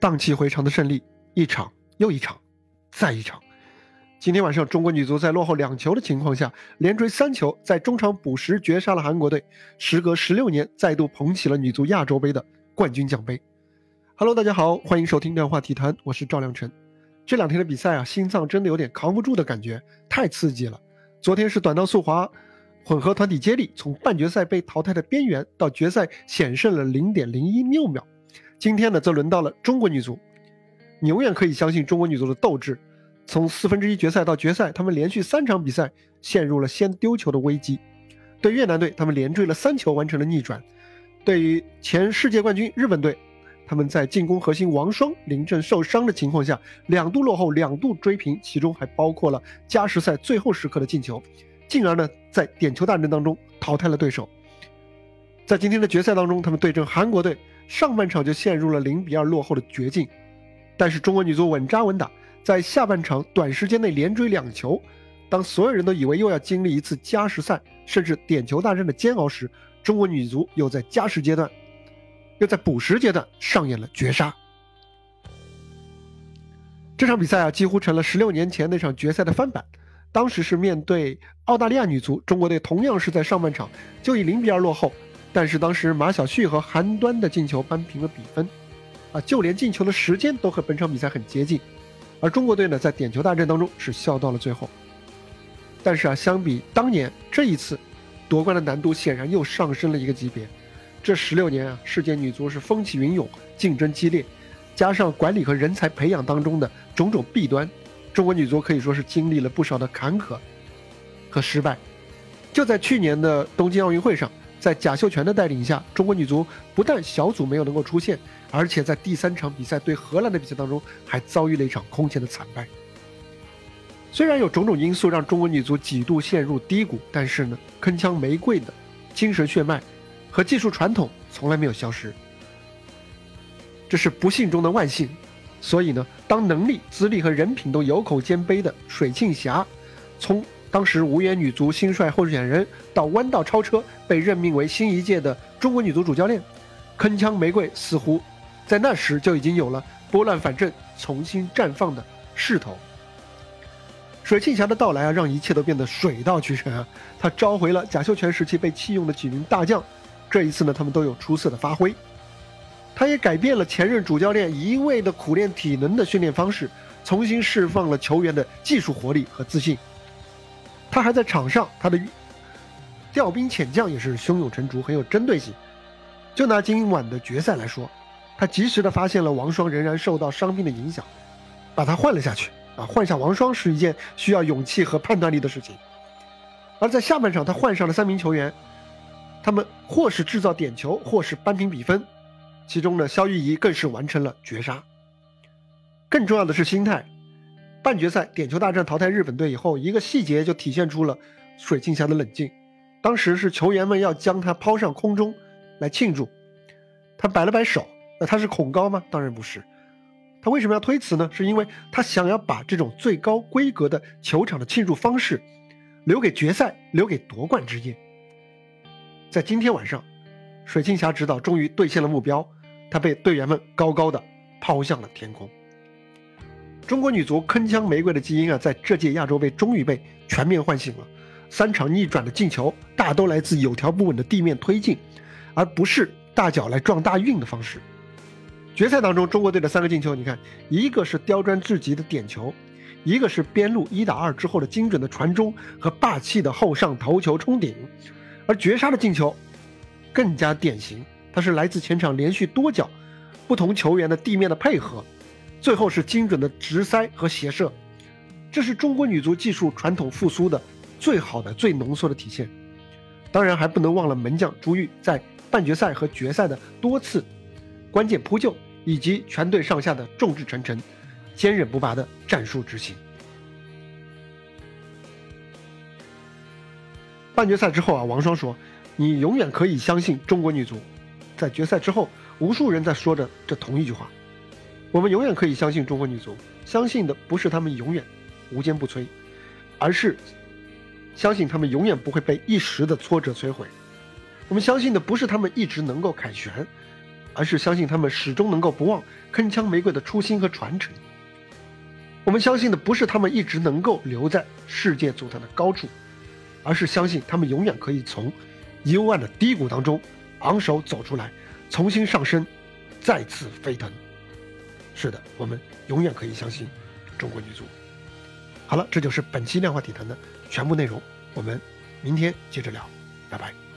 荡气回肠的胜利，一场又一场，再一场。今天晚上，中国女足在落后两球的情况下，连追三球，在中场补时绝杀了韩国队，时隔十六年，再度捧起了女足亚洲杯的冠军奖杯。Hello，大家好，欢迎收听量化体坛，我是赵亮晨。这两天的比赛啊，心脏真的有点扛不住的感觉，太刺激了。昨天是短道速滑混合团体接力，从半决赛被淘汰的边缘到决赛险胜了零点零一六秒。今天呢，则轮到了中国女足。你永远可以相信中国女足的斗志。从四分之一决赛到决赛，他们连续三场比赛陷入了先丢球的危机。对越南队，他们连追了三球完成了逆转；对于前世界冠军日本队，他们在进攻核心王霜临阵受伤的情况下，两度落后，两度追平，其中还包括了加时赛最后时刻的进球，进而呢在点球大战当中淘汰了对手。在今天的决赛当中，他们对阵韩国队，上半场就陷入了零比二落后的绝境，但是中国女足稳扎稳打，在下半场短时间内连追两球，当所有人都以为又要经历一次加时赛甚至点球大战的煎熬时，中国女足又在加时阶段。又在补时阶段上演了绝杀。这场比赛啊，几乎成了十六年前那场决赛的翻版。当时是面对澳大利亚女足，中国队同样是在上半场就以零比二落后，但是当时马晓旭和韩端的进球扳平了比分，啊，就连进球的时间都和本场比赛很接近。而中国队呢，在点球大战当中是笑到了最后。但是啊，相比当年这一次，夺冠的难度显然又上升了一个级别。这十六年啊，世界女足是风起云涌，竞争激烈，加上管理和人才培养当中的种种弊端，中国女足可以说是经历了不少的坎坷和失败。就在去年的东京奥运会上，在贾秀全的带领下，中国女足不但小组没有能够出现，而且在第三场比赛对荷兰的比赛当中还遭遇了一场空前的惨败。虽然有种种因素让中国女足几度陷入低谷，但是呢，铿锵玫瑰的精神血脉。和技术传统从来没有消失，这是不幸中的万幸。所以呢，当能力、资历和人品都有口兼碑的水庆霞，从当时无缘女足新帅候选人到弯道超车被任命为新一届的中国女足主教练，铿锵玫瑰似乎在那时就已经有了拨乱反正、重新绽放的势头。水庆霞的到来啊，让一切都变得水到渠成啊！她召回了贾秀全时期被弃用的几名大将。这一次呢，他们都有出色的发挥。他也改变了前任主教练一味的苦练体能的训练方式，重新释放了球员的技术活力和自信。他还在场上，他的调兵遣将也是胸有成竹，很有针对性。就拿今晚的决赛来说，他及时的发现了王霜仍然受到伤病的影响，把他换了下去。啊，换下王霜是一件需要勇气和判断力的事情。而在下半场，他换上了三名球员。他们或是制造点球，或是扳平比分，其中呢，肖玉仪更是完成了绝杀。更重要的是心态。半决赛点球大战淘汰日本队以后，一个细节就体现出了水庆霞的冷静。当时是球员们要将他抛上空中来庆祝，他摆了摆手。那他是恐高吗？当然不是。他为什么要推辞呢？是因为他想要把这种最高规格的球场的庆祝方式留给决赛，留给夺冠之夜。在今天晚上，水庆霞指导终于兑现了目标，他被队员们高高的抛向了天空。中国女足铿锵玫瑰的基因啊，在这届亚洲杯终于被全面唤醒了。三场逆转的进球，大都来自有条不紊的地面推进，而不是大脚来撞大运的方式。决赛当中，中国队的三个进球，你看，一个是刁钻至极的点球，一个是边路一打二之后的精准的传中和霸气的后上头球冲顶。而绝杀的进球更加典型，它是来自前场连续多脚不同球员的地面的配合，最后是精准的直塞和斜射，这是中国女足技术传统复苏的最好的、最浓缩的体现。当然，还不能忘了门将朱玉在半决赛和决赛的多次关键扑救，以及全队上下的众志成城、坚韧不拔的战术执行。半决赛之后啊，王霜说：“你永远可以相信中国女足。”在决赛之后，无数人在说着这同一句话：“我们永远可以相信中国女足。”相信的不是他们永远无坚不摧，而是相信他们永远不会被一时的挫折摧毁。我们相信的不是他们一直能够凯旋，而是相信他们始终能够不忘铿锵玫瑰的初心和传承。我们相信的不是他们一直能够留在世界足坛的高处，而是相信他们永远可以从幽暗的低谷当中昂首走出来，重新上升，再次飞腾。是的，我们永远可以相信中国女足。好了，这就是本期量化体坛的全部内容，我们明天接着聊，拜拜。